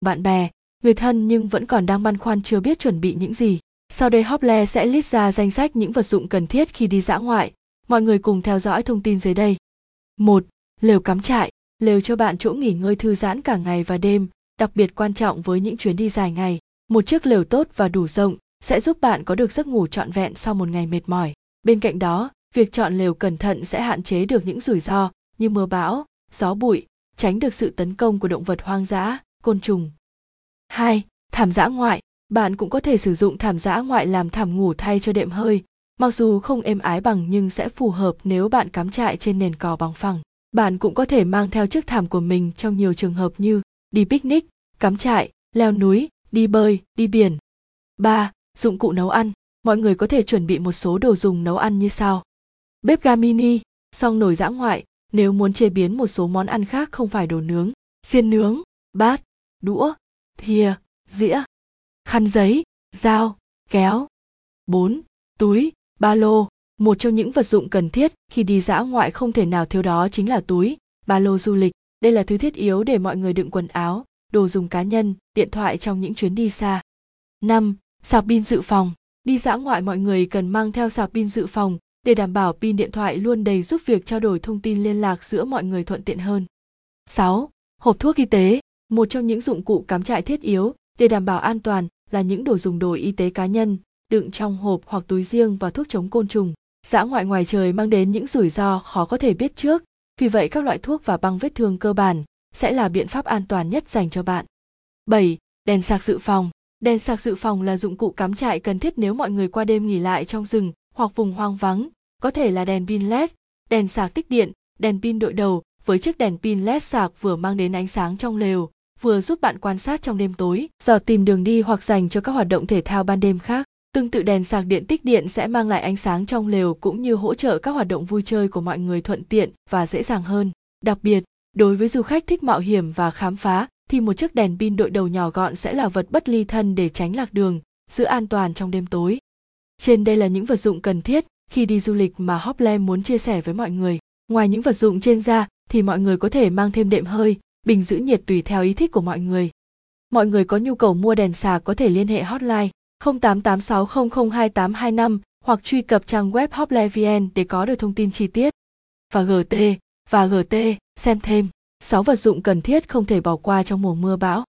bạn bè, người thân nhưng vẫn còn đang băn khoăn chưa biết chuẩn bị những gì. Sau đây Hople sẽ list ra danh sách những vật dụng cần thiết khi đi dã ngoại. Mọi người cùng theo dõi thông tin dưới đây. 1. Lều cắm trại. Lều cho bạn chỗ nghỉ ngơi thư giãn cả ngày và đêm, đặc biệt quan trọng với những chuyến đi dài ngày. Một chiếc lều tốt và đủ rộng sẽ giúp bạn có được giấc ngủ trọn vẹn sau một ngày mệt mỏi. Bên cạnh đó, việc chọn lều cẩn thận sẽ hạn chế được những rủi ro như mưa bão, gió bụi, tránh được sự tấn công của động vật hoang dã, côn trùng. 2. Thảm dã ngoại. Bạn cũng có thể sử dụng thảm dã ngoại làm thảm ngủ thay cho đệm hơi, mặc dù không êm ái bằng nhưng sẽ phù hợp nếu bạn cắm trại trên nền cỏ bằng phẳng. Bạn cũng có thể mang theo chiếc thảm của mình trong nhiều trường hợp như đi picnic, cắm trại, leo núi, đi bơi, đi biển. 3. Dụng cụ nấu ăn. Mọi người có thể chuẩn bị một số đồ dùng nấu ăn như sau. Bếp ga mini, song nồi dã ngoại, nếu muốn chế biến một số món ăn khác không phải đồ nướng, xiên nướng, bát, đũa, thìa, dĩa, khăn giấy, dao, kéo. 4. Túi, ba lô. Một trong những vật dụng cần thiết khi đi dã ngoại không thể nào thiếu đó chính là túi, ba lô du lịch. Đây là thứ thiết yếu để mọi người đựng quần áo, đồ dùng cá nhân, điện thoại trong những chuyến đi xa. 5. Sạc pin dự phòng. Đi dã ngoại mọi người cần mang theo sạc pin dự phòng để đảm bảo pin điện thoại luôn đầy giúp việc trao đổi thông tin liên lạc giữa mọi người thuận tiện hơn. 6. Hộp thuốc y tế. Một trong những dụng cụ cắm trại thiết yếu để đảm bảo an toàn là những đồ dùng đồ y tế cá nhân, đựng trong hộp hoặc túi riêng và thuốc chống côn trùng. Dã ngoại ngoài trời mang đến những rủi ro khó có thể biết trước, vì vậy các loại thuốc và băng vết thương cơ bản sẽ là biện pháp an toàn nhất dành cho bạn. 7. Đèn sạc dự phòng. Đèn sạc dự phòng là dụng cụ cắm trại cần thiết nếu mọi người qua đêm nghỉ lại trong rừng hoặc vùng hoang vắng, có thể là đèn pin LED, đèn sạc tích điện, đèn pin đội đầu với chiếc đèn pin LED sạc vừa mang đến ánh sáng trong lều, vừa giúp bạn quan sát trong đêm tối, dò tìm đường đi hoặc dành cho các hoạt động thể thao ban đêm khác. Tương tự đèn sạc điện tích điện sẽ mang lại ánh sáng trong lều cũng như hỗ trợ các hoạt động vui chơi của mọi người thuận tiện và dễ dàng hơn. Đặc biệt, đối với du khách thích mạo hiểm và khám phá thì một chiếc đèn pin đội đầu nhỏ gọn sẽ là vật bất ly thân để tránh lạc đường, giữ an toàn trong đêm tối. Trên đây là những vật dụng cần thiết khi đi du lịch mà Hopland muốn chia sẻ với mọi người. Ngoài những vật dụng trên ra thì mọi người có thể mang thêm đệm hơi, bình giữ nhiệt tùy theo ý thích của mọi người. Mọi người có nhu cầu mua đèn sạc có thể liên hệ hotline 0886002825 hoặc truy cập trang web hoplevn để có được thông tin chi tiết. Và GT và GT xem thêm 6 vật dụng cần thiết không thể bỏ qua trong mùa mưa bão.